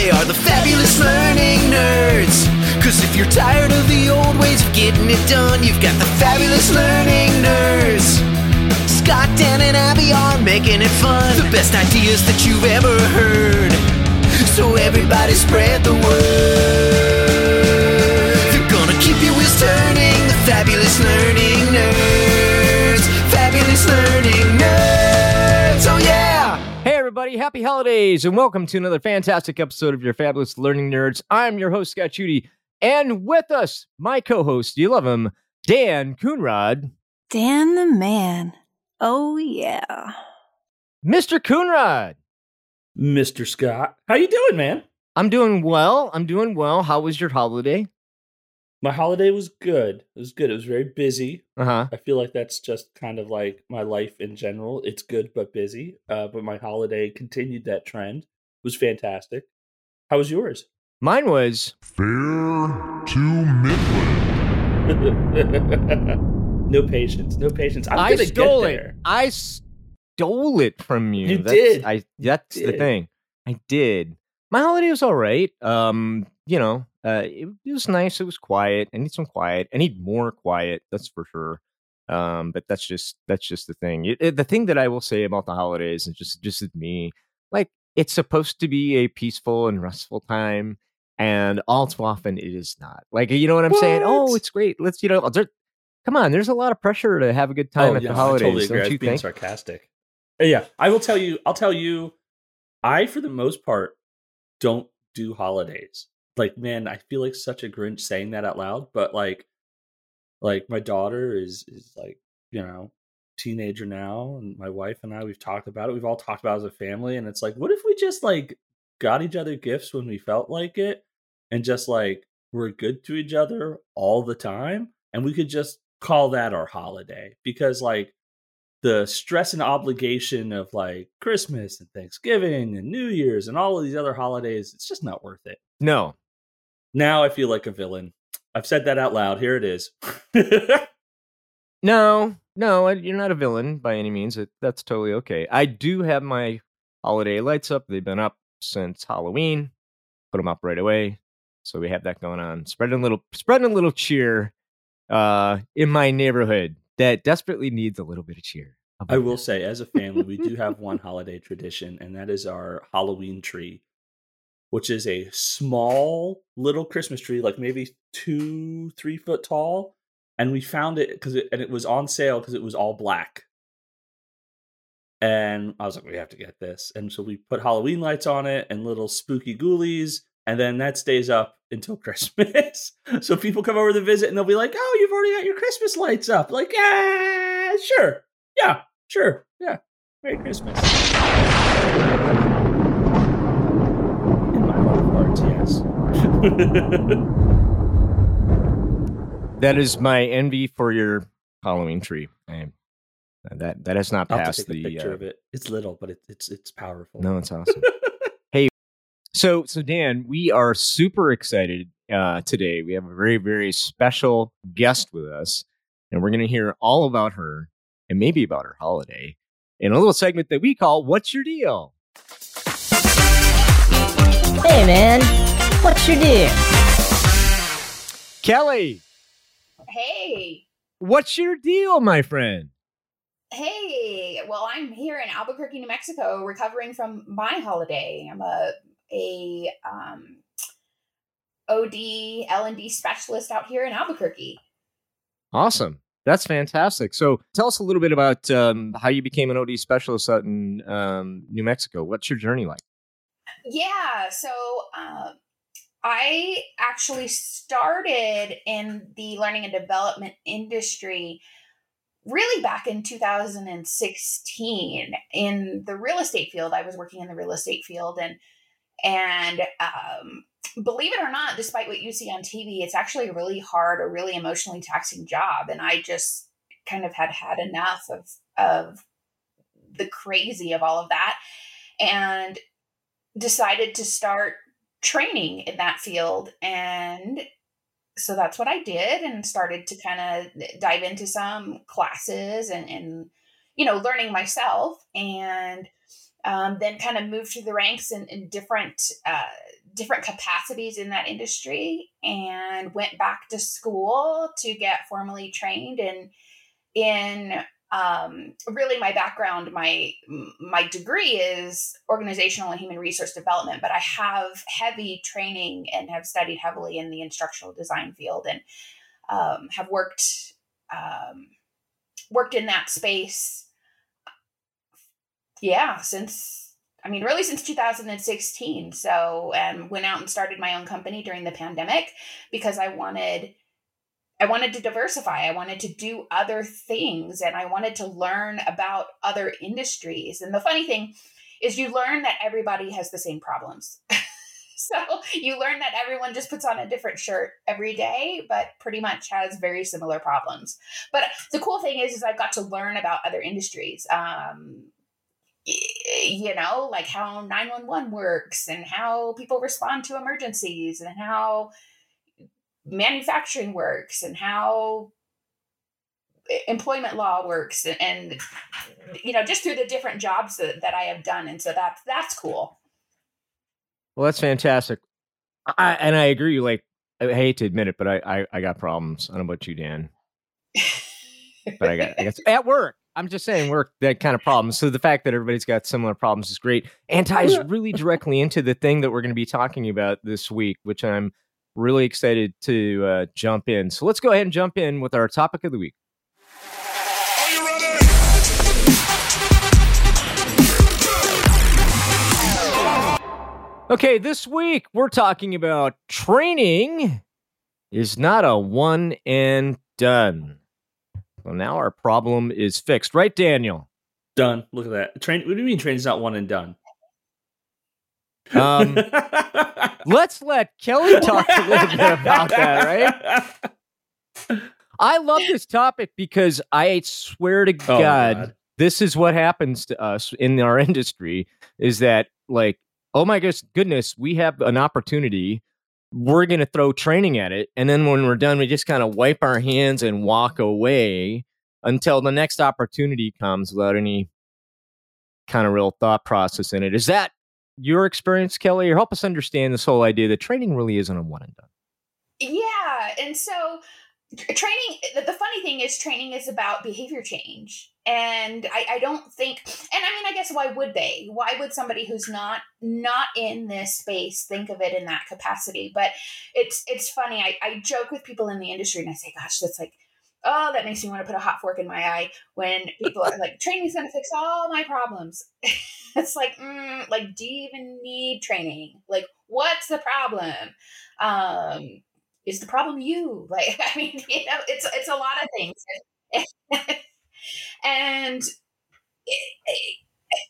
They are the fabulous learning nerds. Cause if you're tired of the old ways of getting it done, you've got the fabulous learning nerds. Scott, Dan, and Abby are making it fun. The best ideas that you've ever heard. So everybody spread the word. They're gonna keep your wheels turning. The fabulous learning everybody, happy holidays, and welcome to another fantastic episode of your Fabulous Learning Nerds. I'm your host, Scott Judy, and with us, my co host, you love him, Dan Coonrod. Dan the man. Oh yeah. Mr. Coonrod. Mr. Scott. How you doing, man? I'm doing well. I'm doing well. How was your holiday? My holiday was good. It was good. It was very busy. Uh huh. I feel like that's just kind of like my life in general. It's good but busy. Uh, but my holiday continued that trend. It was fantastic. How was yours? Mine was Fair to Midland. no patience. No patience. I'm I stole get it. I stole it from you. You that's, did. I. That's You the did. thing. I did. My holiday was all right. Um, you know, uh, it, it was nice. It was quiet. I need some quiet. I need more quiet. That's for sure. Um, but that's just that's just the thing. It, it- the thing that I will say about the holidays and just just me, like it's supposed to be a peaceful and restful time, and all too often it is not. Like you know what I'm saying? Oh, it's great. Let's you know. there- come on, there's a lot of pressure to have a good time oh, at yeah, the holidays. I totally agree. Don't you being think? sarcastic. Yeah, I will tell you. I'll tell you. I, for the most part, don't do holidays. Like, man, I feel like such a Grinch saying that out loud. But like, like my daughter is is like you know teenager now, and my wife and I we've talked about it. We've all talked about it as a family, and it's like, what if we just like got each other gifts when we felt like it, and just like we're good to each other all the time, and we could just call that our holiday because like the stress and obligation of like Christmas and Thanksgiving and New Year's and all of these other holidays, it's just not worth it. No, Now I feel like a villain. I've said that out loud. Here it is. No, no, you're not a villain by any means. That's totally okay. I do have my holiday lights up. They've been up since Halloween. Put them up right away. So we have that going on. Spreading a little, spreading a little cheer uh, in my neighborhood that desperately needs a little bit of cheer. I will say, as a family, we do have one holiday tradition, and that is our Halloween tree, which is a small little Christmas tree, like maybe two, three foot tall. And we found it because it, and it was on sale because it was all black. And I was like, we have to get this. And so we put Halloween lights on it and little spooky ghoulies. And then that stays up until Christmas. so people come over to visit and they'll be like, oh, you've already got your Christmas lights up. Like, yeah, sure. Yeah, sure. Yeah. Merry Christmas. In my heart of hearts, yes. That is my envy for your Halloween tree. I, that that has not I'll passed to take a the. picture uh, of it. It's little, but it, it's it's powerful. No, it's awesome. hey, so so Dan, we are super excited uh, today. We have a very very special guest with us, and we're going to hear all about her and maybe about her holiday in a little segment that we call "What's Your Deal." Hey man, what's your deal? Kellie, Hey, what's your deal, my friend? hey. Well, I'm here in Albuquerque, New Mexico, recovering from my holiday. I'm a a um, OD L and D specialist out here in Albuquerque. Awesome. That's fantastic. So, tell us a little bit about um, how you became an OD specialist out in um, New Mexico. What's your journey like? Yeah, so uh, I actually started in the learning and development industry really back in 2016 in the real estate field. I was working in the real estate field and and um, believe it or not, despite what you see on TV, it's actually a really hard, a really emotionally taxing job. And I just kind of had had enough of of the crazy of all of that, and decided to start training in that field and so that's what I did and started to kind of dive into some classes and, and you know learning myself and um, then kind of moved through the ranks in, in different uh, different capacities in that industry and went back to school to get formally trained in in um, really my background my my degree is organizational and human resource development but i have heavy training and have studied heavily in the instructional design field and um, have worked um, worked in that space yeah since I mean, really since 2016. So, and went out and started my own company during the pandemic because I wanted I wanted to diversify. I wanted to do other things and I wanted to learn about other industries. And the funny thing is you learn that everybody has the same problems. so, you learn that everyone just puts on a different shirt every day, but pretty much has very similar problems. But the cool thing is is I've got to learn about other industries. Um, you know, like how 911 works and how people respond to emergencies and how manufacturing works and how employment law works and, and you know just through the different jobs that, that i have done. And so that's that's cool. Well that's fantastic. I, and i agree like i hate to admit it but i i, I got problems. I don't know about you dan. But i got i guess at work. I'm just saying we're that kind of problem. So the fact that everybody's got similar problems is great. And ties really directly into the thing that we're going to be talking about this week, which I'm really excited to uh, jump in. So let's go ahead and jump in with our topic of the week. Okay, this week we're talking about training is not a one and done. Well, now our problem is fixed, right, Daniel? Done. Look at that. Train. What do you mean training's not one and done? Um, let's let Kellie talk a little bit about that, right? I love this topic because I swear to Oh, God, God. this is what happens to us in our industry is that like, oh my goodness, goodness, we have an opportunity. We're going to throw training at it. And then when we're done, we just kind of wipe our hands and walk away until the next opportunity comes without any kind of real thought process in it. Is that your experience, Kellie, or help us understand this whole idea that training really isn't a one and done? Yeah, and so training. The funny thing is, training is about behavior change, and I, I don't think. And I mean, I guess why would they? Why would somebody who's not not in this space think of it in that capacity? But it's it's funny. I, I joke with people in the industry, and I say, "Gosh, that's like." Oh, that makes me want to put a hot fork in my eye when people are like, "Training's going to fix all my problems." it's like, mm, like, do you even need training? Like, what's the problem? Um, is the problem you? Like, I mean, you know, it's it's a lot of things, and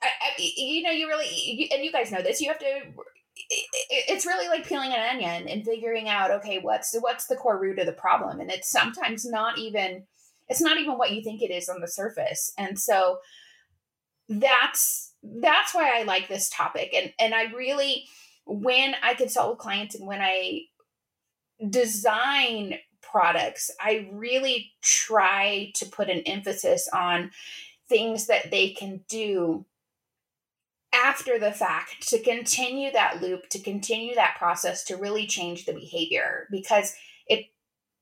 I, I, you know, you really, you, and you guys know this. You have to. It's really like peeling an onion and figuring out, okay, what's what's the core root of the problem, and it's sometimes not even, it's not even what you think it is on the surface, and so that's that's why I like this topic, and and I really, when I consult with clients and when I design products, I really try to put an emphasis on things that they can do after the fact to continue that loop, to continue that process to really change the behavior because it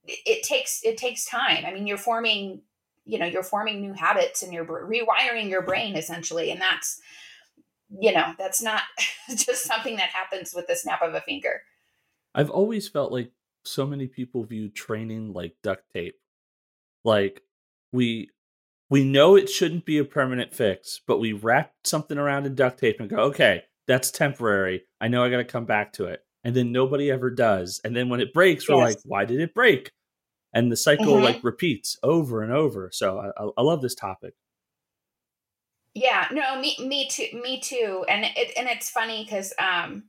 it takes it takes time. I mean, you're forming you know you're forming new habits and you're rewiring your brain essentially and that's you know that's not just something that happens with the snap of a finger I've always felt like so many people view training like duct tape. Like we we know it shouldn't be a permanent fix, but we wrap something around in duct tape and go, "Okay, that's temporary. I know I got to come back to it." And then nobody ever does. And then when it breaks, we're like, "Why did it break?" And the cycle Mhm. like repeats over and over. So I, I, I love this topic. Yeah, no, me me too, me too. And it and it's funny because um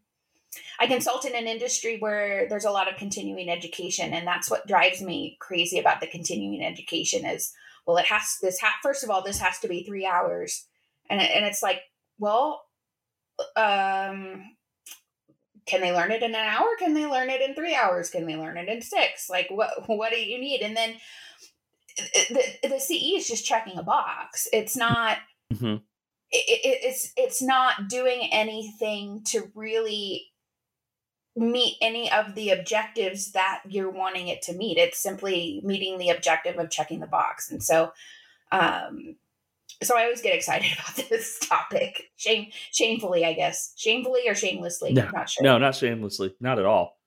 I consult in an industry where there's a lot of continuing education, and that's what drives me crazy about the continuing education is well, it has this ha- first of all, this has to be three hours, and it- and it's like, well, um, can they learn it in an hour? Can they learn it in three hours? Can they learn it in six? Like, what what do you need? And then the, the CE is just checking a box. It's not Mm-hmm. it, it, it's it's not doing anything to really meet any of the objectives that you're wanting it to meet. It's simply meeting the objective of checking the box. And so, um, so I always get excited about this topic. Shame, shamefully, I guess, shamefully or shamelessly. No, I'm not sure. no, not shamelessly, not at all.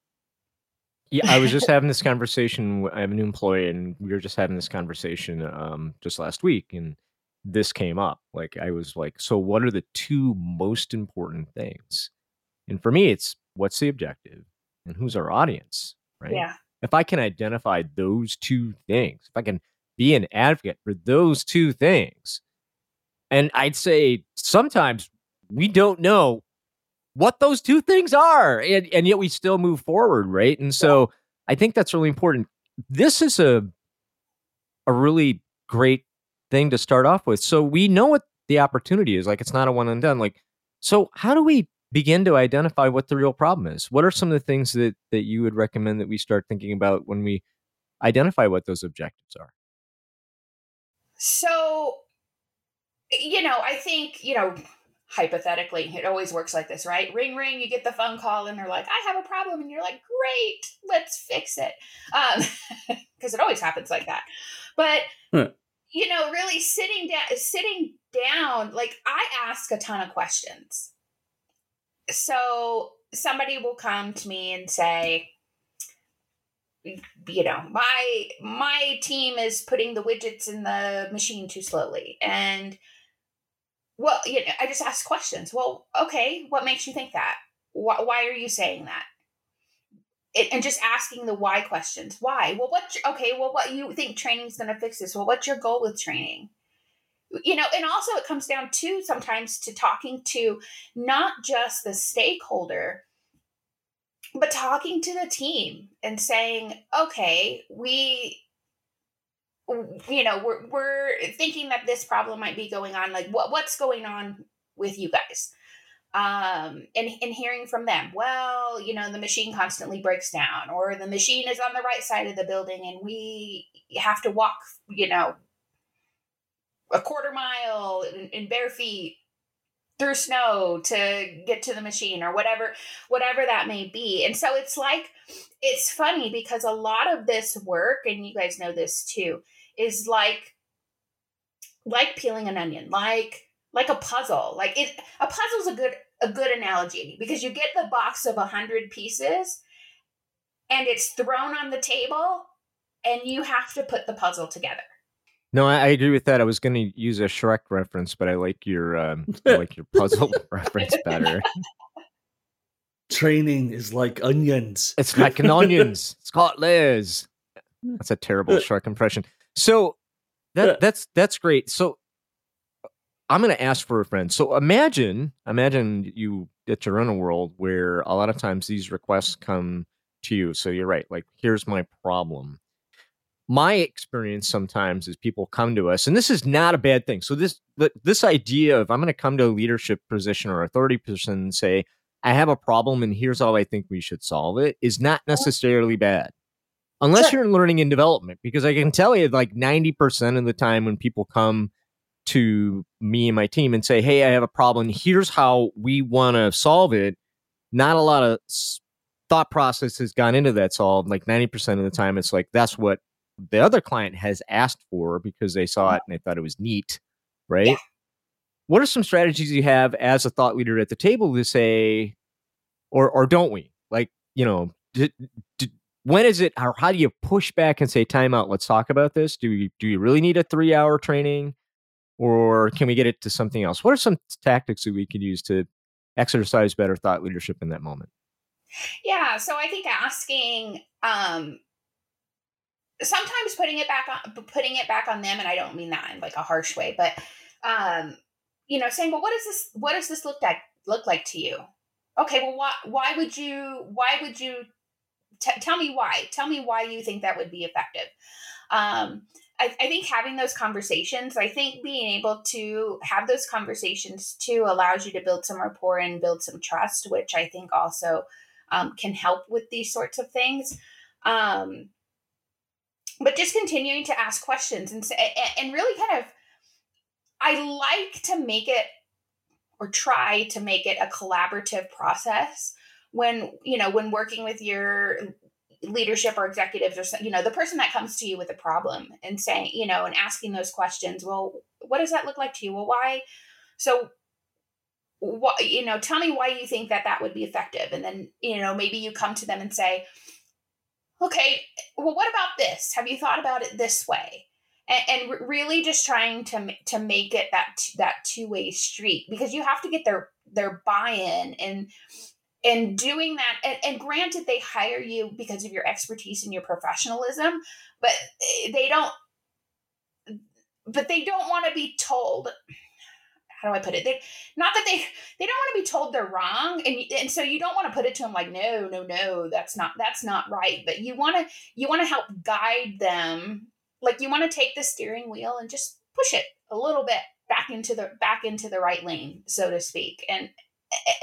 Yeah, I was just having this conversation. I have a new employee, and we were just having this conversation um, just last week, and this came up. Like, I was like, "So, what are the two most important things?" And for me, it's what's the objective and who's our audience, right? Yeah. If I can identify those two things, if I can be an advocate for those two things, and I'd say sometimes we don't know what those two things are and, and yet we still move forward right and so i think that's really important this is a a really great thing to start off with so we know what the opportunity is like it's not a one and done like so how do we begin to identify what the real problem is what are some of the things that that you would recommend that we start thinking about when we identify what those objectives are So, you know, I think, you know, hypothetically, it always works like this, right? Ring, ring, you get the phone call and they're like, I have a problem. And you're like, great, let's fix it. Um, because it always happens like that. But, Huh. you know, really sitting down, sitting down, like I ask a ton of questions. So somebody will come to me and say, you know my my team is putting the widgets in the machine too slowly. And well you know i just ask questions. Well okay what makes you think that? Why, why are you saying that? It, and just asking the why questions. Why? Well what okay well what you think training is going to fix this? Well what's your goal with training you know and also it comes down to sometimes to talking to not just the stakeholder but talking to the team and saying okay we you know we're we're thinking that this problem might be going on like what what's going on with you guys? Um and and hearing from them well you know the machine constantly breaks down or the machine is on the right side of the building and we have to walk you know a quarter mile in, in bare feet through snow to get to the machine or whatever whatever that may be. And so it's like it's funny because a lot of this work and you guys know this too is like like peeling an onion like like a puzzle. Like it a puzzle's a good a good analogy because you get the box of a hundred pieces and it's thrown on the table and you have to put the puzzle together no i, I agree with that i was going to use a shrek reference but i like your um, I like your puzzle reference better Training is like onions. It's like an onions. It's got layers. That's a terrible Shrek impression. So that that's that's great. So I'm going to ask for a friend. So imagine, imagine you that you're in a world where a lot of times these requests come to you. So you're right. Like, here's my problem. My experience sometimes is people come to us, and this is not a bad thing. So this this idea of I'm going to come to a leadership position or authority position and say I have a problem, and here's how I think we should solve it is not oh. necessarily bad unless Sure. you're in learning and development because i can tell you like 90% of the time when people come to me and my team and say hey i have a problem here's how we want to solve it not a lot of thought process has gone into that solve like 90% of the time it's like that's what the other client has asked for because they saw it and they thought it was neat right? Yeah. what are some strategies you have as a thought leader at the table to say or or don't we? Like you know d- d- when is it or how do you push back and say time out let's talk about this. Do you do you really need a three hour training or can we get it to something else? What are some tactics that we could use to exercise better thought leadership in that moment? Yeah, so I think asking um sometimes putting it back on putting it back on them and I don't mean that in like a harsh way, but um you know, saying, "Well, what does this what does this look like look like to you?" Okay, well why why would you why would you t- tell me why? Tell me why you think that would be effective. Um I, I think having those conversations, I think being able to have those conversations too allows you to build some rapport and build some trust, which I think also um, can help with these sorts of things. Um, but just continuing to ask questions and and really kind of, I like to make it or try to make it a collaborative process when you know when working with your leadership or executives or you know the person that comes to you with a problem and saying you know and asking those questions well what does that look like to you? Well why? So what you know tell me why you think that that would be effective. And then you know maybe you come to them and say okay well what about this? Have you thought about it this way? And, and really just trying to to make it that that two-way street because you have to get their their buy-in and and doing that and, and granted they hire you because of your expertise and your professionalism but eh, they don't but they don't want to be told how do I put it? They not that they they don't want to be told they're wrong, and and so you don't want to put it to them like no no no that's not that's not right. But you want to you want to help guide them, like you want to take the steering wheel and just push it a little bit back into the back into the right lane, so to speak, and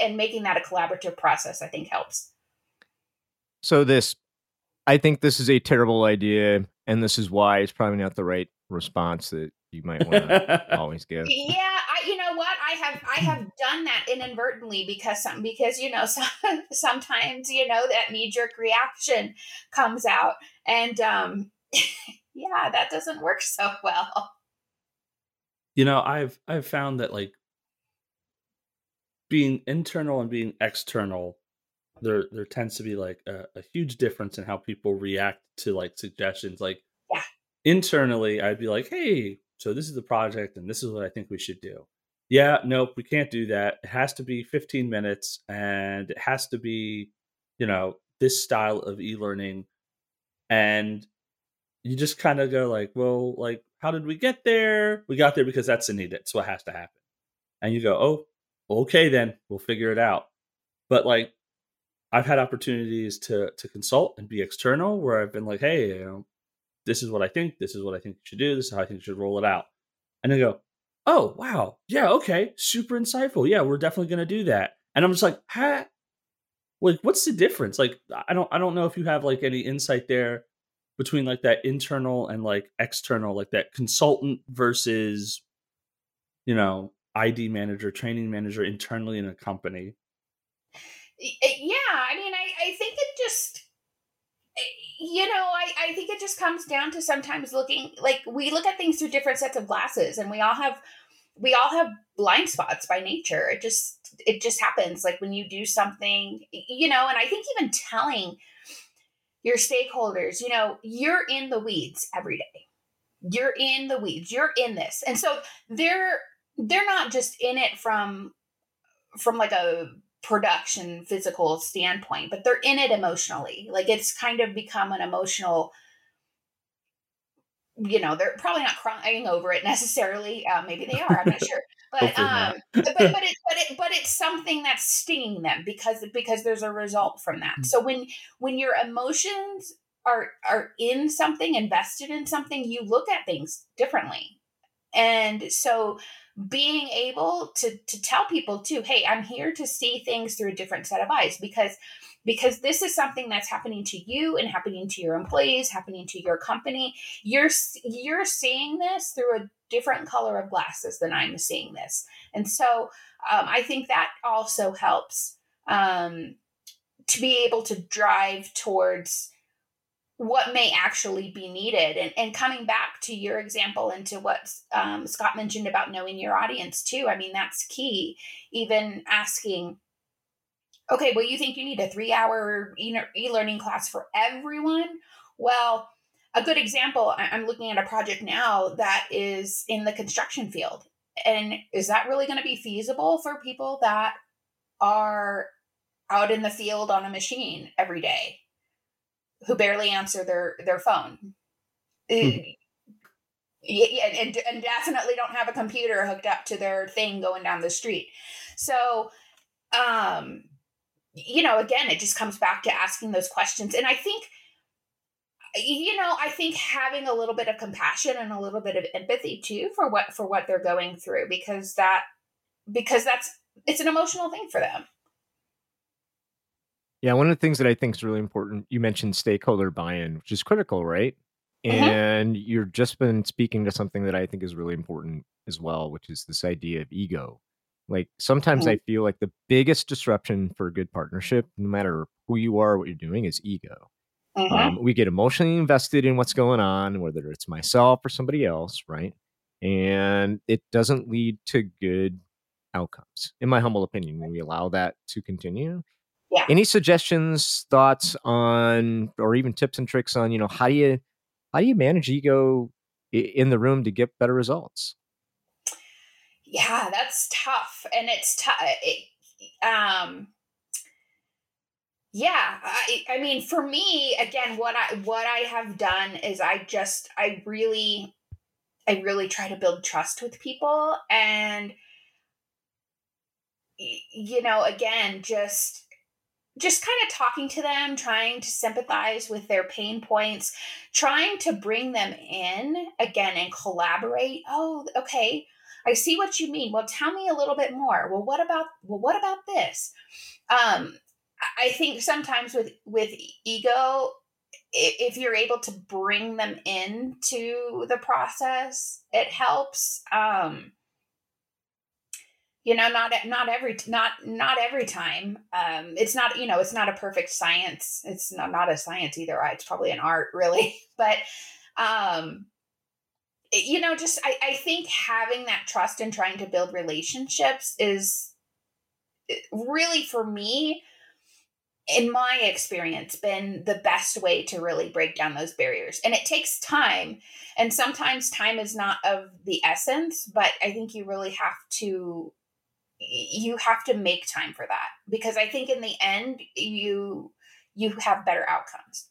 and making that a collaborative process, I think helps. So this, I think this is a terrible idea, and this is why it's probably not the right response that you might want to always give. Yeah, I, you know what? I have I have done that inadvertently because some because you know some, sometimes you know that knee jerk reaction comes out, and um, yeah, that doesn't work so well. You know, I've I've found that like being internal and being external there there tends to be like a, a, huge difference in how people react to like suggestions. Like yeah. internally i'd be like hey so this is the project and this is what i think we should do yeah nope we can't do that it has to be 15 minutes and it has to be you know this style of e-learning and you just kind of go like well like how did we get there? We got there because that's the need it's what has to happen and you go oh okay then we'll figure it out. But like i've had opportunities to to consult and be external where i've been like hey you know this is what i think this is what i think you should do this is how i think you should roll it out and they go oh wow. Yeah okay. Super insightful. Yeah we're definitely to do that. And i'm just like ha? Like what's the difference? Like i don't i don't know if you have like any insight there between like that internal and like external like that consultant versus you know ID manager, training manager internally in a company? Yeah, I mean, I, I think it just, eh, you know, I, I think it just comes down to sometimes looking like we look at things through different sets of glasses and we all have we all have blind spots by nature. It just it just happens. Like when you do something you know and i think even telling your stakeholders you know you're in the weeds every day. You're in the weeds. You're in this. And so they're they're not just in it from from like a production physical standpoint but they're in it emotionally. Like it's kind of become an emotional you know they're probably not crying over it necessarily uh, maybe they are i'm not sure. But um but but it, but it but it's something that's stinging them because because there's a result from that. Mm-hmm. so when when your emotions are are in something invested in something you look at things differently. And so being able to to tell people too hey i'm here to see things through a different set of eyes because because this is something that's happening to you and happening to your employees happening to your company. You're you're seeing this through a different color of glasses than i'm seeing this. And so um, i think that also helps um, to be able to drive towards what may actually be needed. And, and coming back to your example and to what um, scott mentioned about knowing your audience too i mean that's key. Even asking okay well you think you need a three hour e-learning class for everyone well a good example i'm looking at a project now that is in the construction field and is that really going to be feasible for people that are out in the field on a machine every day who barely answer their their phone. Hmm. Yeah, and, and definitely don't have a computer hooked up to their thing going down the street. So, um, you know, again, it just comes back to asking those questions. And I think, you know, I think having a little bit of compassion and a little bit of empathy too for what for what they're going through, because that because that's it's an emotional thing for them. Yeah, one of the things that I think is really important, you mentioned stakeholder buy-in, which is critical, right? Mhm. And you've just been speaking to something that I think is really important as well, which is this idea of ego, Like sometimes Mhm. I feel like the biggest disruption for a good partnership, no matter who you are, what you're doing, is ego. Mhm. Um, we get emotionally invested in what's going on, whether it's myself or somebody else, right? And it doesn't lead to good outcomes, in my humble opinion, when we allow that to continue. Yeah. Any suggestions, thoughts on, or even tips and tricks on, you know, how do you how do you manage ego in the room to get better results? Yeah that's tough and it's tough it, um yeah I, I mean for me again what i what i have done is i just i really i really try to build trust with people and you know again just just kind of talking to them trying to sympathize with their pain points trying to bring them in again and collaborate oh okay I see what you mean. Well, tell me a little bit more. Well, what about well, what about this? Um, I- think sometimes with with ego, if you're able to bring them into the process, it helps. Um, you know, not not every not not every time. Um, it's not you know it's not a perfect science. It's not not a science either. It's probably an art, really. But um, you know just I, I think having that trust and trying to build relationships is eh, really for me in my experience been the best way to really break down those barriers. And it takes time and sometimes time is not of the essence but i think you really have to you have to make time for that because i think in the end you you have better outcomes.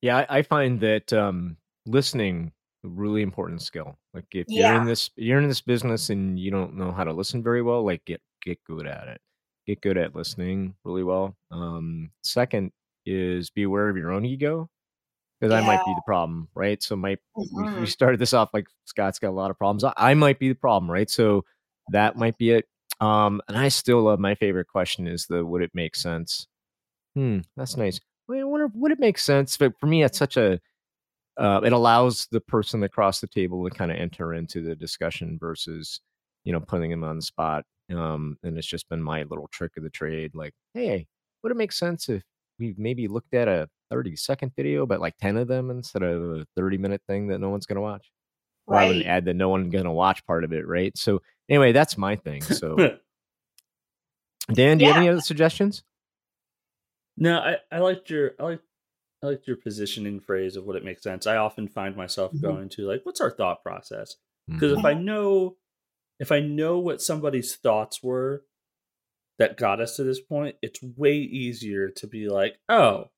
Yeah, I, I find that um, listening really important skill. Like if you're in this you're in this business and you don't know how to listen very well, like get get good at it. Get good at listening really well. Um, second is be aware of your own ego because I might be the problem, right? So my we, we started this off like Scott's got a lot of problems. I, I might be the problem, right? So that might be it. Um, and I still love my favorite question is the would it make sense? Hmm, that's nice. Well, I wonder would it make sense? But for me, it's such a uh, it allows the person across the table to kind of enter into the discussion versus you know putting them on the spot. Um, and it's just been my little trick of the trade. Like, hey, would it make sense if we maybe looked at a 30 second video, but like 10 of them instead of a 30 minute thing that no one's going to watch? Rather than right add the no one's going to watch part of it, right? So, anyway, that's my thing. So, Dan, do you have any other suggestions? No, I, I liked your I like I liked your positioning phrase of what it makes sense. I often find myself Mhm. going to like, what's our thought process? Because if I know if I know what somebody's thoughts were that got us to this point, it's way easier to be like, oh,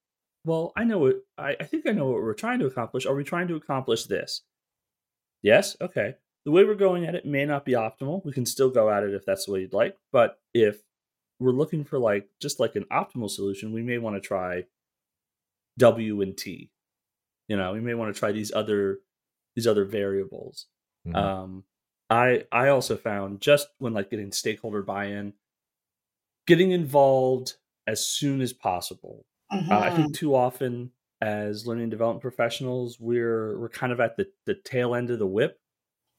well, I know what I, I think I know what we're trying to accomplish. Are we trying to accomplish this? Yes, okay. The way we're going at it may not be optimal. We can still go at it if that's the way you'd like. But if we're looking for like just like an optimal solution, we may want to try W and T. You know, we may want to try these other these other variables. Mhm. Um, I I also found just when like getting stakeholder buy-in, getting involved as soon as possible. Uh, I think too often as learning and development professionals, we're we're kind of at the the tail end of the whip.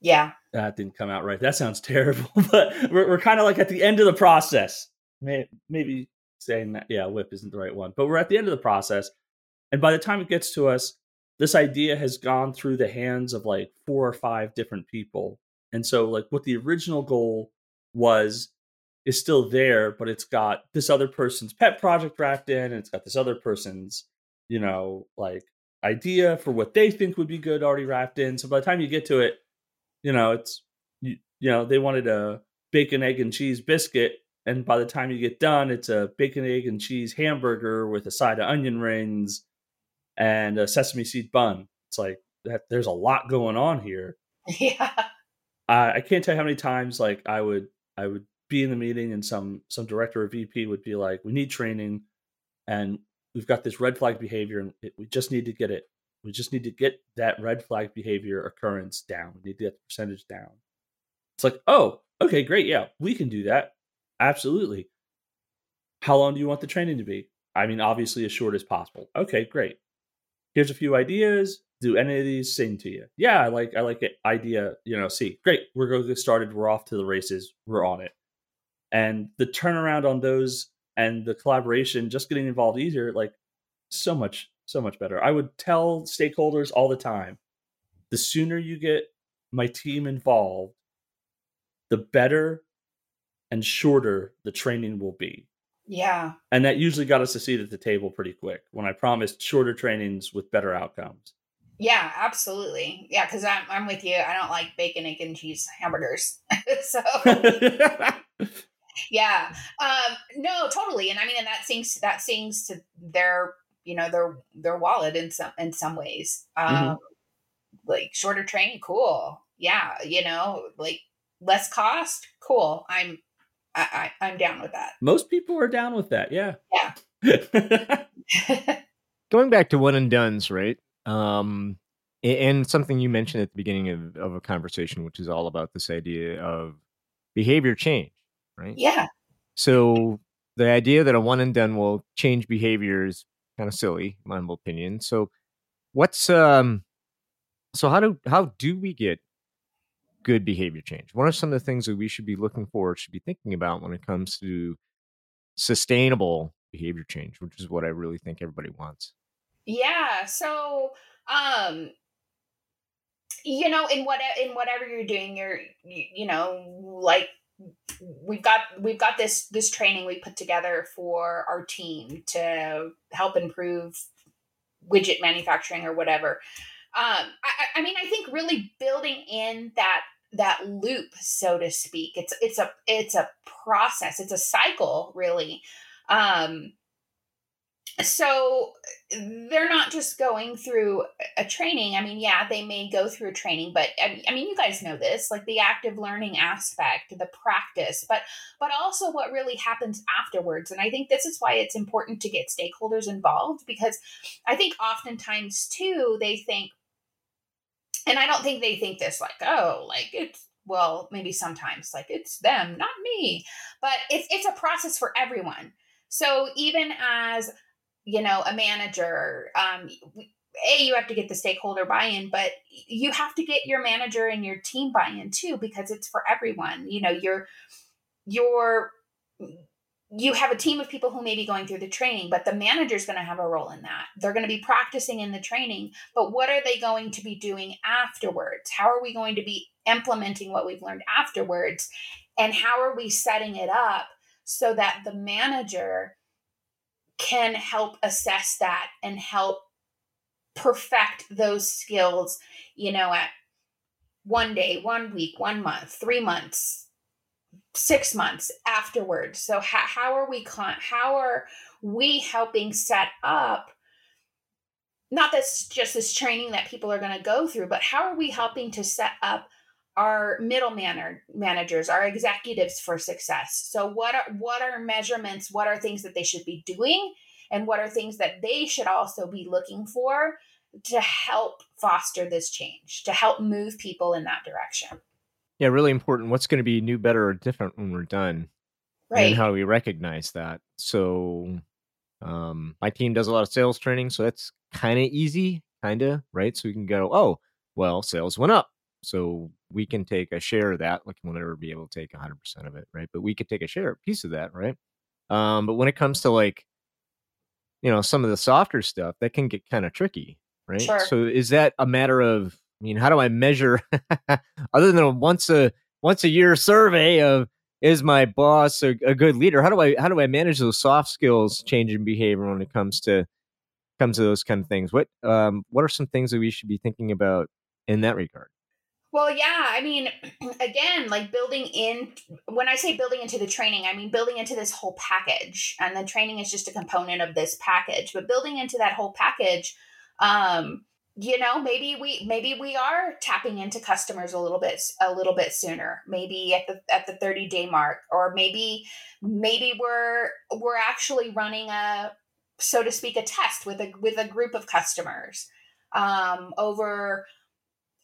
yeah That didn't come out right. That sounds terrible, but we're we're kind of like at the end of the process. May, maybe saying that yeah, whip isn't the right one, but we're at the end of the process, and by the time it gets to us, this idea has gone through the hands of like four or five different people, and so like what the original goal was is still there, but it's got this other person's pet project wrapped in, and it's got this other person's you know like idea for what they think would be good already wrapped in. So by the time you get to it, you know it's you, you know they wanted a bacon egg and cheese biscuit and by the time you get done it's a bacon egg and cheese hamburger with a side of onion rings and a sesame seed bun. It's like that there's a lot going on here. Yeah. I, I can't tell you how many times like i would i would be in the meeting and some some director or vp would be like we need training and we've got this red flag behavior and it, we just need to get it we just need to get that red flag behavior occurrence down. We need to get the percentage down. It's like oh okay great yeah we can do that. Absolutely. How long do you want the training to be? I mean obviously as short as possible. Okay great here's a few ideas do any of these sing to you. Yeah i like i like it idea you know see great we're going to get started we're off to the races we're on it. And the turnaround on those and the collaboration just getting involved easier like so much so much better. I would tell stakeholders all the time the sooner you get my team involved the better and shorter the training will be Yeah. and that usually got us a seat at the table pretty quick when i promised shorter trainings with better outcomes Yeah, absolutely. Yeah, because I'm I'm with you. I don't like bacon, egg, and cheese hamburgers. so yeah. Um, no, totally. And I mean and that sings that sings to their you know their their wallet in some in some ways. Um Mhm. like shorter training, cool. Yeah, you know, like less cost, cool. I'm I, I I'm down with that. most people are down with that yeah Yeah. going back to one and duns, right? Um, and something you mentioned at the beginning of, of a conversation, which is all about this idea of behavior change, right? yeah. So the idea that a one and done will change behavior is kind of silly, in my humble opinion. So what's um so how do how do we get good behavior change? What are some of the things that we should be looking for, should be thinking about when it comes to sustainable behavior change, which is what I really think everybody wants. Yeah. So, um, you know, in what in whatever you're doing, you're you, you know like we've got we've got this this training we put together for our team to help improve widget manufacturing or whatever. Um, I, I- mean, I think really building in that that loop, so to speak. It's it's a it's a process. It's a cycle, really. Um, so they're not just going through a training. I mean, yeah, they may go through a training, but I mean, you guys know this, like the active learning aspect, the practice, but but also what really happens afterwards. And I think this is why it's important to get stakeholders involved because I think oftentimes too they think, and I don't think they think this like, oh, like it's well, maybe sometimes like it's them, not me, but it's it's a process for everyone. So even as you know a manager um a you have to get the stakeholder buy-in but you have to get your manager and your team buy-in too because it's for everyone you know you're you're you have a team of people who may be going through the training but the manager's going to have a role in that. They're going to be practicing in the training but what are they going to be doing afterwards? How are we going to be implementing what we've learned afterwards? And how are we setting it up so that the manager can help assess that and help perfect those skills, you know, at one day, one week, one month, three months, six months afterwards. So how, how are we con- how are we helping set up not this just this training that people are going to go through, but how are we helping to set up our middle manner managers, our executives for success. So what are what are measurements? What are things that they should be doing? And what are things that they should also be looking for to help foster this change, to help move people in that direction? Yeah, really important. What's going to be new, better, or different when we're done? Right. And how do we recognize that? So, um, my team does a lot of sales training, so that's kind of easy, kind of right. So we can go, oh, well, sales went up, so we can take a share of that. Like we'll never be able to take 100 percent of it, right? But we could take a share, a piece of that, right? Um, but when it comes to like, you know, some of the softer stuff, that can get kind of tricky, right? Sure. So is that a matter of? I mean, how do I measure? other than a once a once a year survey of is my boss a, a good leader? How do I how do I manage those soft skills, changing behavior when it comes to comes to those kind of things? What um what are some things that we should be thinking about in that regard? Well, yeah, I mean, again, like building in, when I say building into the training, I mean building into this whole package. And the training is just a component of this package, but building into that whole package, um, you know, maybe we maybe we are tapping into customers a little bit a little bit sooner, maybe at the at the 30 day mark, or maybe maybe we're we're actually running a so to speak a test with a with a group of customers um, over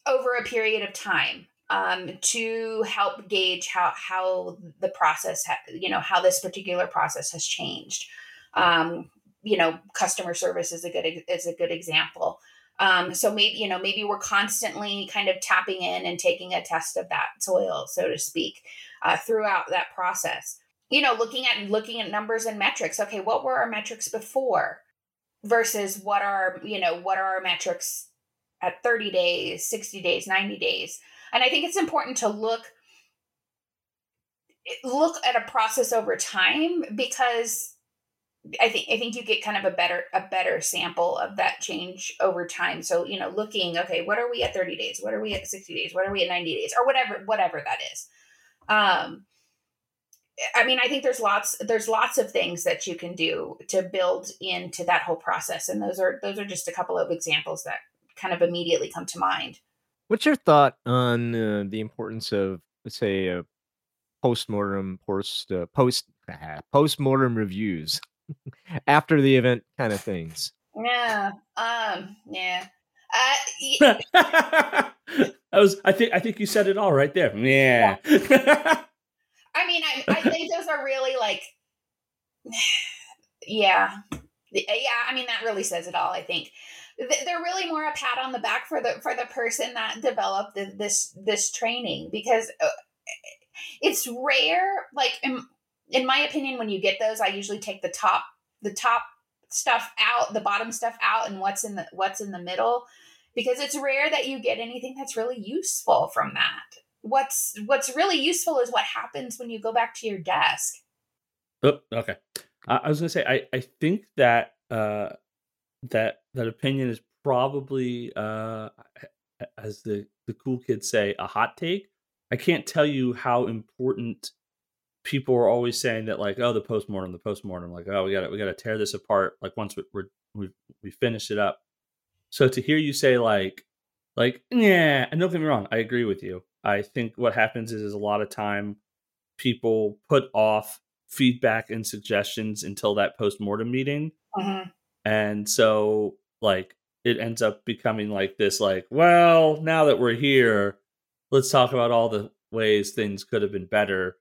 over a period of time um, to help gauge how how the process ha- you know how this particular process has changed. Um, you know customer service is a good is a good example um, so maybe you know maybe we're constantly kind of tapping in and taking a test of that soil so to speak uh, throughout that process you know, looking at looking at numbers and metrics. Okay, what were our metrics before versus what are, you know, what are our metrics at 30 days, 60 days, 90 days? And I think it's important to look look at a process over time because I think I think you get kind of a better a better sample of that change over time. So you know, looking okay, what are we at thirty days? What are we at sixty days? What are we at ninety days? Or whatever whatever that is. Um, I mean, I think there's lots there's lots of things that you can do to build into that whole process, and those are those are just a couple of examples that kind of immediately come to mind. What's your thought on uh, the importance of, let's say, a post-mortem post uh, post uh, post-mortem reviews after the event kind of things? Yeah. Um. Yeah. Uh, y- I was. I think. I think you said it all right there. Yeah. I mean, I, I think those are really like, yeah, yeah. I mean, that really says it all. I think they're really more a pat on the back for the for the person that developed the, this this training because uh, it's rare. Like in, in my opinion, when you get those, I usually take the top the top stuff out, the bottom stuff out, and what's in the what's in the middle because it's rare that you get anything that's really useful from that what's what's really useful is what happens when you go back to your desk. Oh, okay. I, I was gonna say I I think that uh that that opinion is probably uh as the the cool kids say a hot take. I can't tell you how important people were always saying that like oh the postmortem the postmortem like oh we got to we got to tear this apart like once we, we're we we finish it up. So to hear you say like like yeah and don't get me wrong I agree with you I think what happens is, is a lot of time people put off feedback and suggestions until that post-mortem meeting. Mm-hmm. And so like it ends up becoming like this like, well, now that we're here, let's talk about all the ways things could have been better.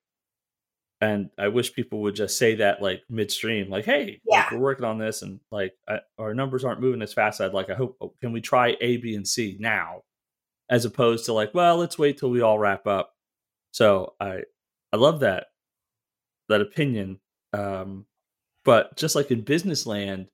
And I wish people would just say that like midstream, like, "Hey, Yeah. like, we're working on this, and like I, our numbers aren't moving as fast. I'd like. I hope. oh, Can we try A, B, and C now, as opposed to like, well, let's wait till we all wrap up. So I, I love that, that opinion. Um, but just like in business land,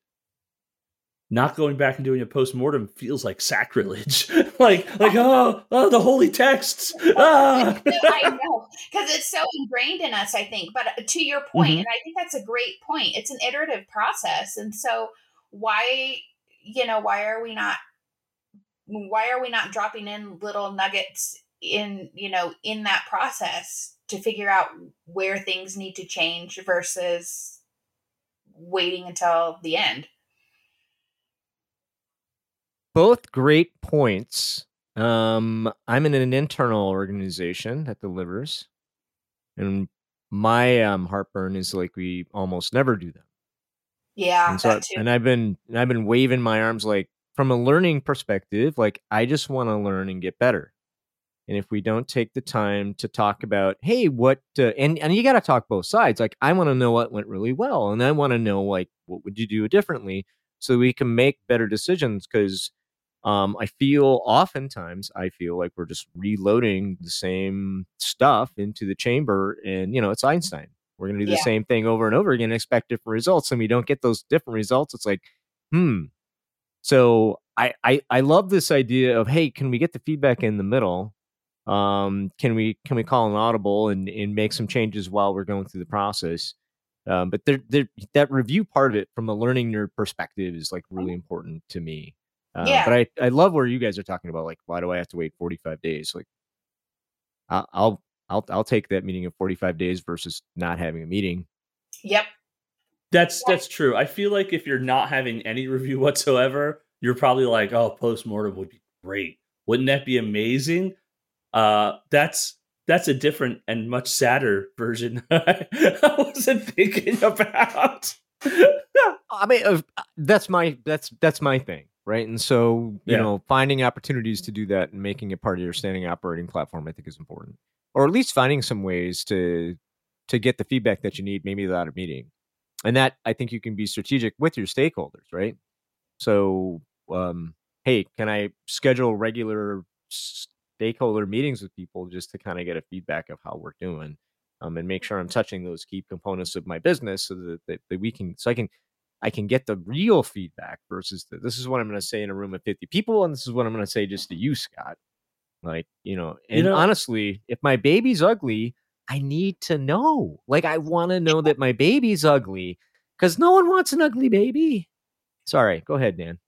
not going back and doing a post mortem feels like sacrilege. like, like oh, oh, the holy texts. Ah. I know because it's so ingrained in us. I think, but uh, to your point, Mhm. and I think that's a great point. It's an iterative process, and so why, you know, why are we not? Why are we not dropping in little nuggets in you know in that process to figure out where things need to change versus waiting until the end? Both great points. Um, I'm in an internal organization that delivers, and my um, heartburn is like we almost never do them. Yeah, and so that too. and I've been and I've been waving my arms like from a learning perspective, like I just want to learn and get better. And if we don't take the time to talk about, hey, what uh, and and you got to talk both sides. Like I want to know what went really well, and I want to know like what would you do differently so we can make better decisions. Because um, I feel oftentimes I feel like we're just reloading the same stuff into the chamber, and you know it's Einstein. We're going to do the Yeah. same thing over and over again, and expect different results, and we don't get those different results. It's like, hmm. So I, I I love this idea of hey, can we get the feedback in the middle? Um, can we can we call an audible and and make some changes while we're going through the process? Um, but there, there, that review part of it from a learning nerd perspective is like really important to me. Uh, Yeah. But I, I love where you guys are talking about like why do I have to wait 45 days? Like I'll I'll I'll, I'll take that meeting of 45 days versus not having a meeting. Yep. That's that's true. I feel like if you're not having any review whatsoever, you're probably like, "Oh, postmortem would be great. Wouldn't that be amazing?" Uh, that's that's a different and much sadder version. I wasn't thinking about. I mean, uh, that's my that's that's my thing, right? And so you Yeah. know, finding opportunities to do that and making it part of your standing operating platform, I think, is important, or at least finding some ways to to get the feedback that you need, maybe without a meeting, and that I think you can be strategic with your stakeholders, right? So, um, hey, can I schedule regular stakeholder meetings with people just to kind of get a feedback of how we're doing? um, and make sure I'm touching those key components of my business so that, that, that we can so I can I can get the real feedback versus the, this is what I'm going to say in a room of 50 people and this is what I'm going to say just to you, Scott. Like, you know, and You know- honestly, if my baby's ugly, I need to know. Like, I want to know that my baby's ugly because no one wants an ugly baby. Sorry, go ahead, Dan.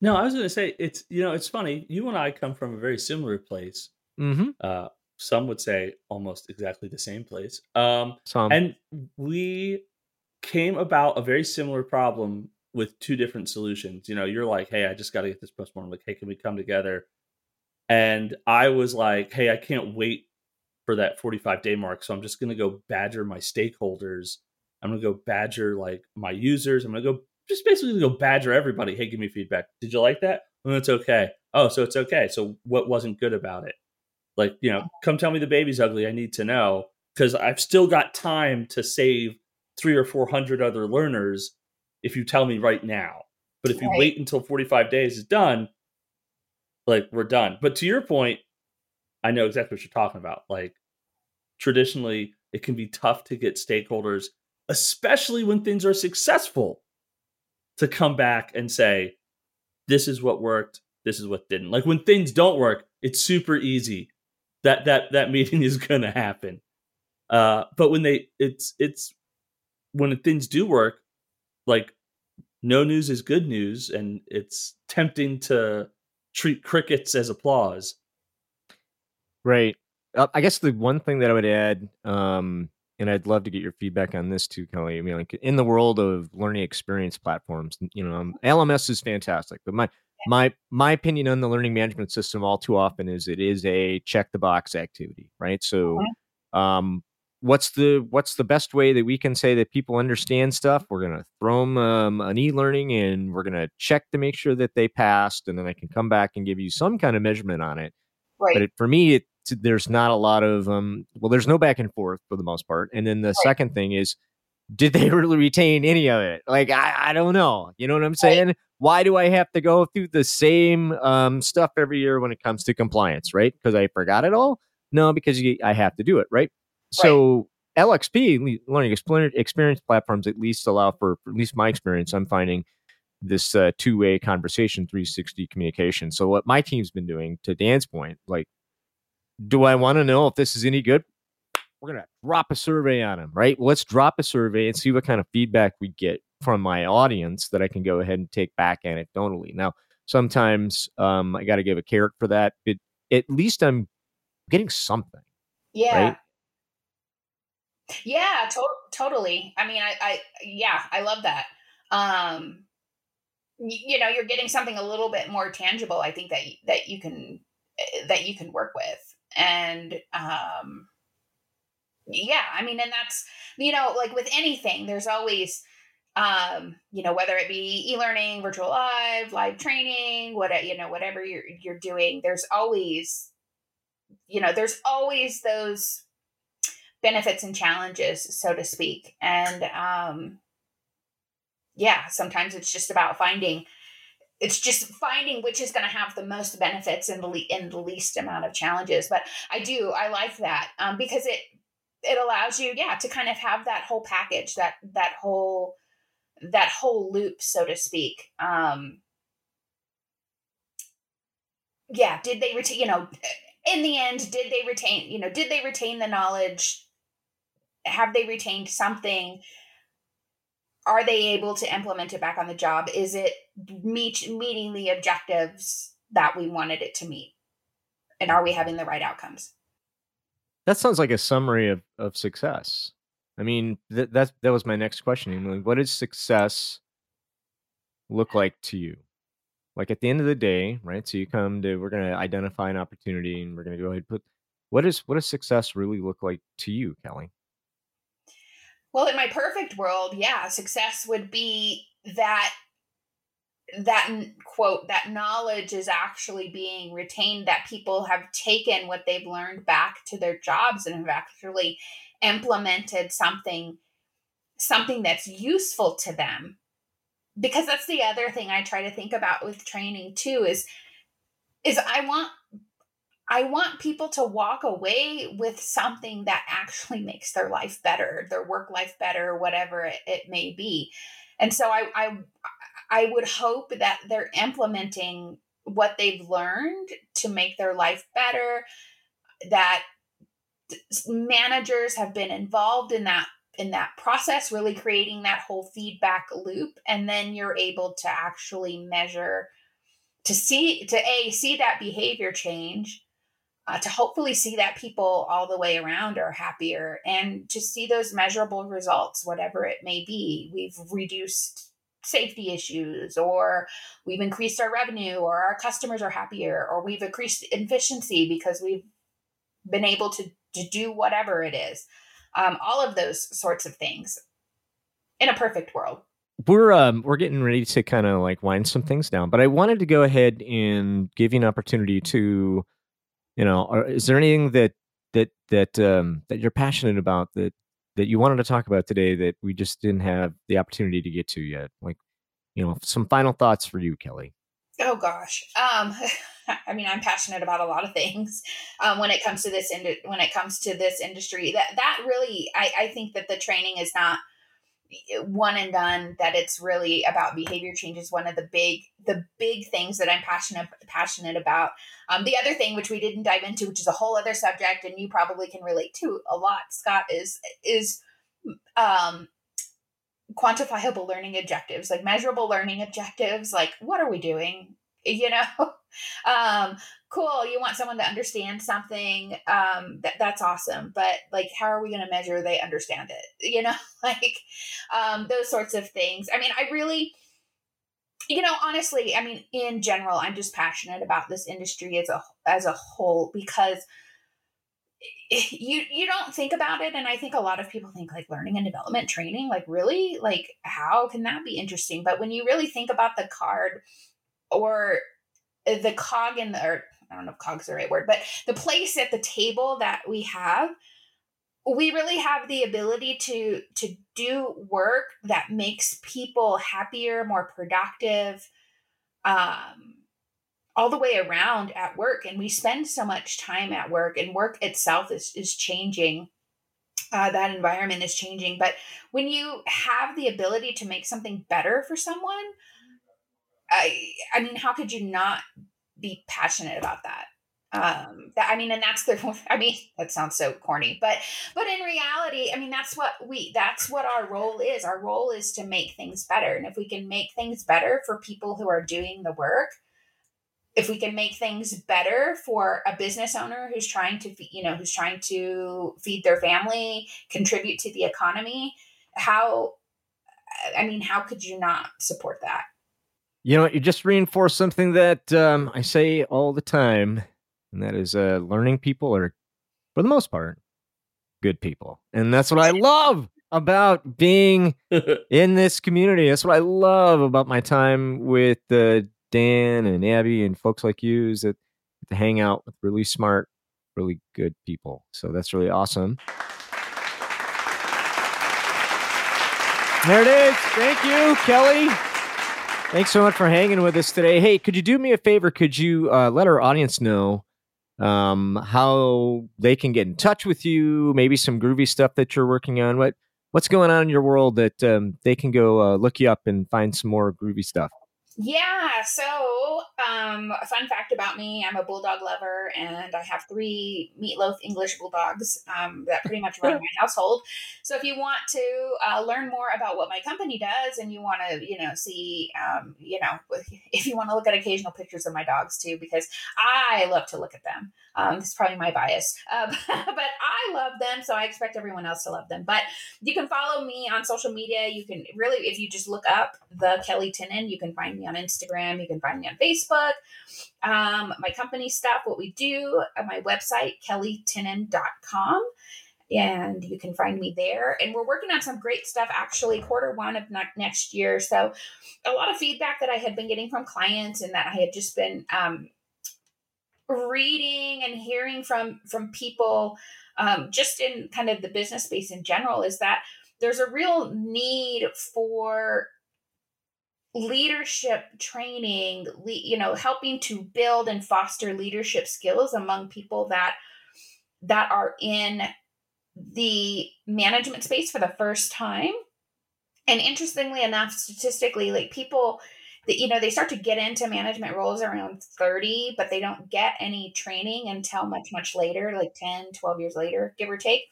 No, I was going to say it's you know it's funny. You and I come from a very similar place. Mm-hmm. Uh, some would say almost exactly the same place. Um, So, um, and we came about a very similar problem with two different solutions. You know, you're like, "Hey, I just got to get this postmortem." Like, "Hey, can we come together?" And I was like, "Hey, I can't wait for that 45 day mark, so I'm just going to go badger my stakeholders. I'm going to go badger like my users. I'm going to go just basically go badger everybody. Hey, give me feedback. Did you like that? Oh, it's okay. Oh, so it's okay. So what wasn't good about it? Like, you know, come tell me the baby's ugly. I need to know because I've still got time to save three or four hundred other learners if you tell me right now. But if you Right. wait until 45 days is done, like we're done. But to your point, I know exactly what you're talking about. Like traditionally, it can be tough to get stakeholders, especially when things are successful, to come back and say, this is what worked, this is what didn't. Like when things don't work, it's super easy. That that that meeting is gonna happen. Uh, but when they it's it's when things do work, like no news is good news, and it's tempting to treat crickets as applause. Right. Uh, I guess the one thing that I would add, um, and I'd love to get your feedback on this too, Kellie. I mean, like in the world of learning experience platforms, you know, um, LMS is fantastic, but my my my opinion on the learning management system all too often is it is a check the box activity, right? So, um, what's the what's the best way that we can say that people understand stuff? We're gonna throw them um, an e-learning, and we're gonna check to make sure that they passed, and then I can come back and give you some kind of measurement on it. Right. but it, for me it, there's not a lot of um well there's no back and forth for the most part. And then the second thing is did they really retain any of it? Like i, I don't know. You know what i'm saying? Why do i have to go through the same um stuff every year when it comes to compliance right? Because i forgot it all? No because you, i have to do it right so lxp learning experience platforms at least allow for, for at least my experience i'm finding this uh, two-way conversation 360 communication. So what my team's been doing to dan's point like do i want to know if this is any good? We're gonna drop a survey on them right? Let's drop a survey and see what kind of feedback we get from my audience that i can go ahead and take back anecdotally. Now sometimes um, i got to give a carrot for that but at least i'm getting something Yeah. right? Yeah, to- totally. I mean, I, I, yeah, I love that. Um, y- you know, you're getting something a little bit more tangible. I think that that you can eh, that you can work with, and um, yeah, I mean, and that's you know, like with anything, there's always um you know whether it be e-learning virtual live live training what you know whatever you're you're doing there's always you know there's always those benefits and challenges so to speak. And um yeah sometimes it's just about finding it's just finding which is going to have the most benefits and the le- the least amount of challenges. But i do i like that um because it it allows you yeah to kind of have that whole package that that whole that whole loop so to speak. Um yeah did they retain you know in the end did they retain you know did they retain the knowledge have they retained something are they able to implement it back on the job is it meet meeting the objectives that we wanted it to meet and are we having the right outcomes That sounds like a summary of, of success. I mean, th- that that was my next question. I what does success look like to you? Like at the end of the day, right? So you come to we're going to identify an opportunity and we're going to go ahead and put what is what does success really look like to you, Kellie? Well, in my perfect world, yeah, success would be that that quote that knowledge is actually being retained that people have taken what they've learned back to their jobs and have actually implemented something something that's useful to them. Because that's the other thing i try to think about with training too is is i want I want people to walk away with something that actually makes their life better, their work life better, whatever it, it may be. And so I, I I would hope that they're implementing what they've learned to make their life better, that managers have been involved in that in that process really creating that whole feedback loop and then you're able to actually measure to see to a see that behavior change uh, to hopefully see that people all the way around are happier and to see those measurable results whatever it may be. We've reduced safety issues or we've increased our revenue or our customers are happier or we've increased efficiency because we've been able to, to do whatever it is. Um, all of those sorts of things in a perfect world. We're um we're getting ready to kind of like wind some things down but i wanted to go ahead and give you an opportunity to you know is there anything that that that um that you're passionate about that that you wanted to talk about today that we just didn't have the opportunity to get to yet? Like, you know, some final thoughts for you, Kellie. Oh gosh. Um, I mean, I'm passionate about a lot of things um, when it comes to this. Ind- when it comes to this industry, that that really, I, I think that the training is not one and done that it's really about behavior change is one of the big the big things that i'm passionate passionate about. Um, the other thing which we didn't dive into which is a whole other subject and you probably can relate to a lot scott is is um, quantifiable learning objectives like measurable learning objectives like what are we doing? You know? Um cool you want someone to understand something um that that's awesome but like how are we going to measure they understand it? You know like um those sorts of things. I mean i really you know honestly i mean in general i'm just passionate about this industry as a as a whole because you you don't think about it and i think a lot of people think like learning and development training like really? Like how can that be interesting? But when you really think about the card or the cog in the or I don't know if cog's the right word, but the place at the table that we have, we really have the ability to to do work that makes people happier, more productive, um, all the way around at work. And we spend so much time at work, and work itself is is changing. Uh, that environment is changing, but when you have the ability to make something better for someone, I I mean, how could you not be passionate about that? Um, that I mean, and that's the I mean, that sounds so corny, but but in reality, I mean, that's what we that's what our role is. Our role is to make things better, and if we can make things better for people who are doing the work, if we can make things better for a business owner who's trying to you know who's trying to feed their family, contribute to the economy, how I mean, how could you not support that? You know, you just reinforce something that um, I say all the time, and that is uh, learning people are, for the most part, good people. And that's what I love about being in this community. That's what I love about my time with uh, Dan and Abby and folks like you is that to hang out with really smart, really good people. So that's really awesome. There it is. Thank you, Kellie. Thanks so much for hanging with us today. Hey, could you do me a favor? Could you uh, let our audience know um, how they can get in touch with you? Maybe some groovy stuff that you're working on. What what's going on in your world that um, they can go uh, look you up and find some more groovy stuff? Yeah. So, um, a fun fact about me: I'm a bulldog lover, and I have three meatloaf English bulldogs um, that pretty much run my household. So, if you want to uh, learn more about what my company does, and you want to, you know, see, um, you know, if you want to look at occasional pictures of my dogs too, because I love to look at them. Um, this is probably my bias, uh, but I love them, so I expect everyone else to love them. But you can follow me on social media. You can really, if you just look up the Kellie Tinnin, you can find me on Instagram. You can find me on Facebook. Um, my company stuff, what we do, uh, my website, kellietinnin.com and you can find me there. And we're working on some great stuff actually, quarter one of next year. So, a lot of feedback that I had been getting from clients and that I had just been um, reading and hearing from from people um, just in kind of the business space in general is that there's a real need for leadership training, you know, helping to build and foster leadership skills among people that that are in the management space for the first time. And interestingly enough, statistically, like people you know they start to get into management roles around 30 but they don't get any training until much much later like 10 12 years later give or take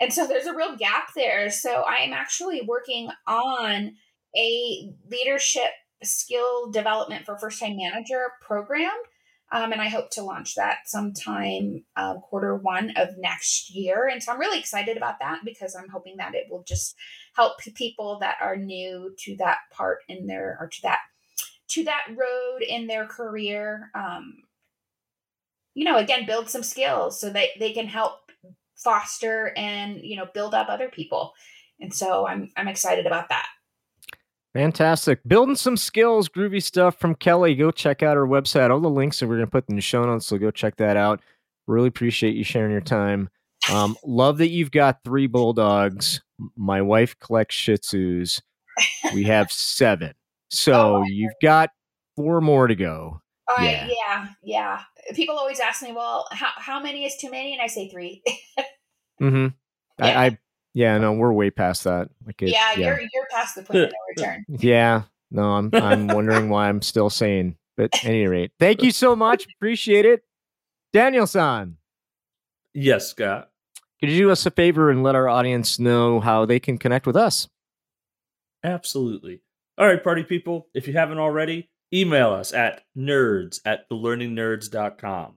and so there's a real gap there so i am actually working on a leadership skill development for first time manager program um, and I hope to launch that sometime uh, quarter one of next year. And so I'm really excited about that because I'm hoping that it will just help people that are new to that part in their or to that to that road in their career. Um, you know, again, build some skills so that they can help foster and you know build up other people. And so I'm I'm excited about that. Fantastic. Building some skills, groovy stuff from Kellie. Go check out her website. All the links that we're going to put in the show notes, so go check that out. Really appreciate you sharing your time. Um, love that you've got three bulldogs. My wife collects Shih Tzus. We have seven. So Oh, you've got four more to go. Uh, Yeah. yeah, yeah. People always ask me, well, how, how many is too many? And I say three. Mm-hmm. Yeah. I, I, yeah, no, we're way past that. Like, it, yeah, you're you're past the point of no return. Yeah. No, I'm I'm wondering why I'm still sane. But at any rate, thank you so much. Appreciate it. Daniel san, Yes, Scott. could you do us a favor and let our audience know how they can connect with us? Absolutely. All right, party people, if you haven't already, email us at nerds at thelearningnerds.com.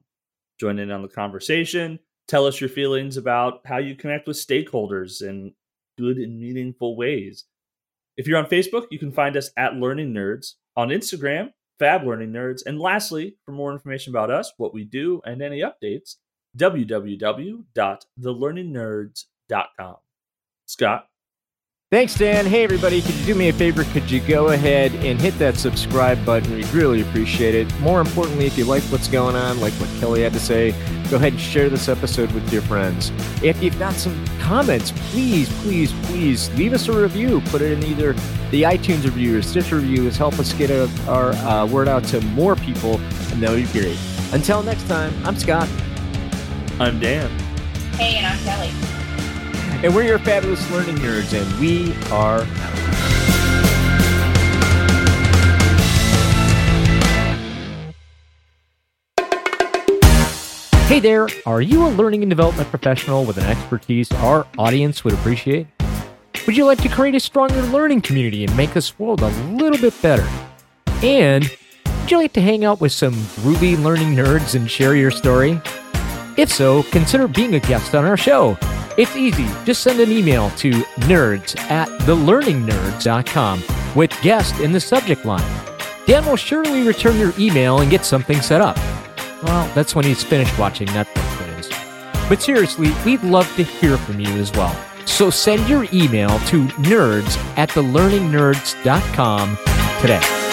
Join in on the conversation. Tell us your feelings about how you connect with stakeholders in good and meaningful ways. If you're on Facebook, you can find us at Learning Nerds. On Instagram, Fab Learning Nerds. And lastly, for more information about us, what we do, and any updates, www.thelearningnerds.com. Scott? Thanks, Dan. Hey, everybody. Could you do me a favor? Could you go ahead and hit that subscribe button? We'd really appreciate it. More importantly, if you like what's going on, like what Kellie had to say, go ahead and share this episode with your friends. If you've got some comments, please, please, please leave us a review. Put it in either the iTunes review or Stitcher reviews. Help us get our, our uh, word out to more people, and that would be great. Until next time, I'm Scott, I'm Dan. Hey, and I'm Kellie. And we're your fabulous learning nerds, and we are out. Hey there, are you a learning and development professional with an expertise our audience would appreciate? Would you like to create a stronger learning community and make this world a little bit better? And would you like to hang out with some groovy learning nerds and share your story? If so, consider being a guest on our show. It's easy. Just send an email to nerds at thelearningnerds.com with guest in the subject line. Dan will surely return your email and get something set up. Well, that's when he's finished watching Netflix, that is. But seriously, we'd love to hear from you as well. So send your email to nerds at thelearningnerds.com today.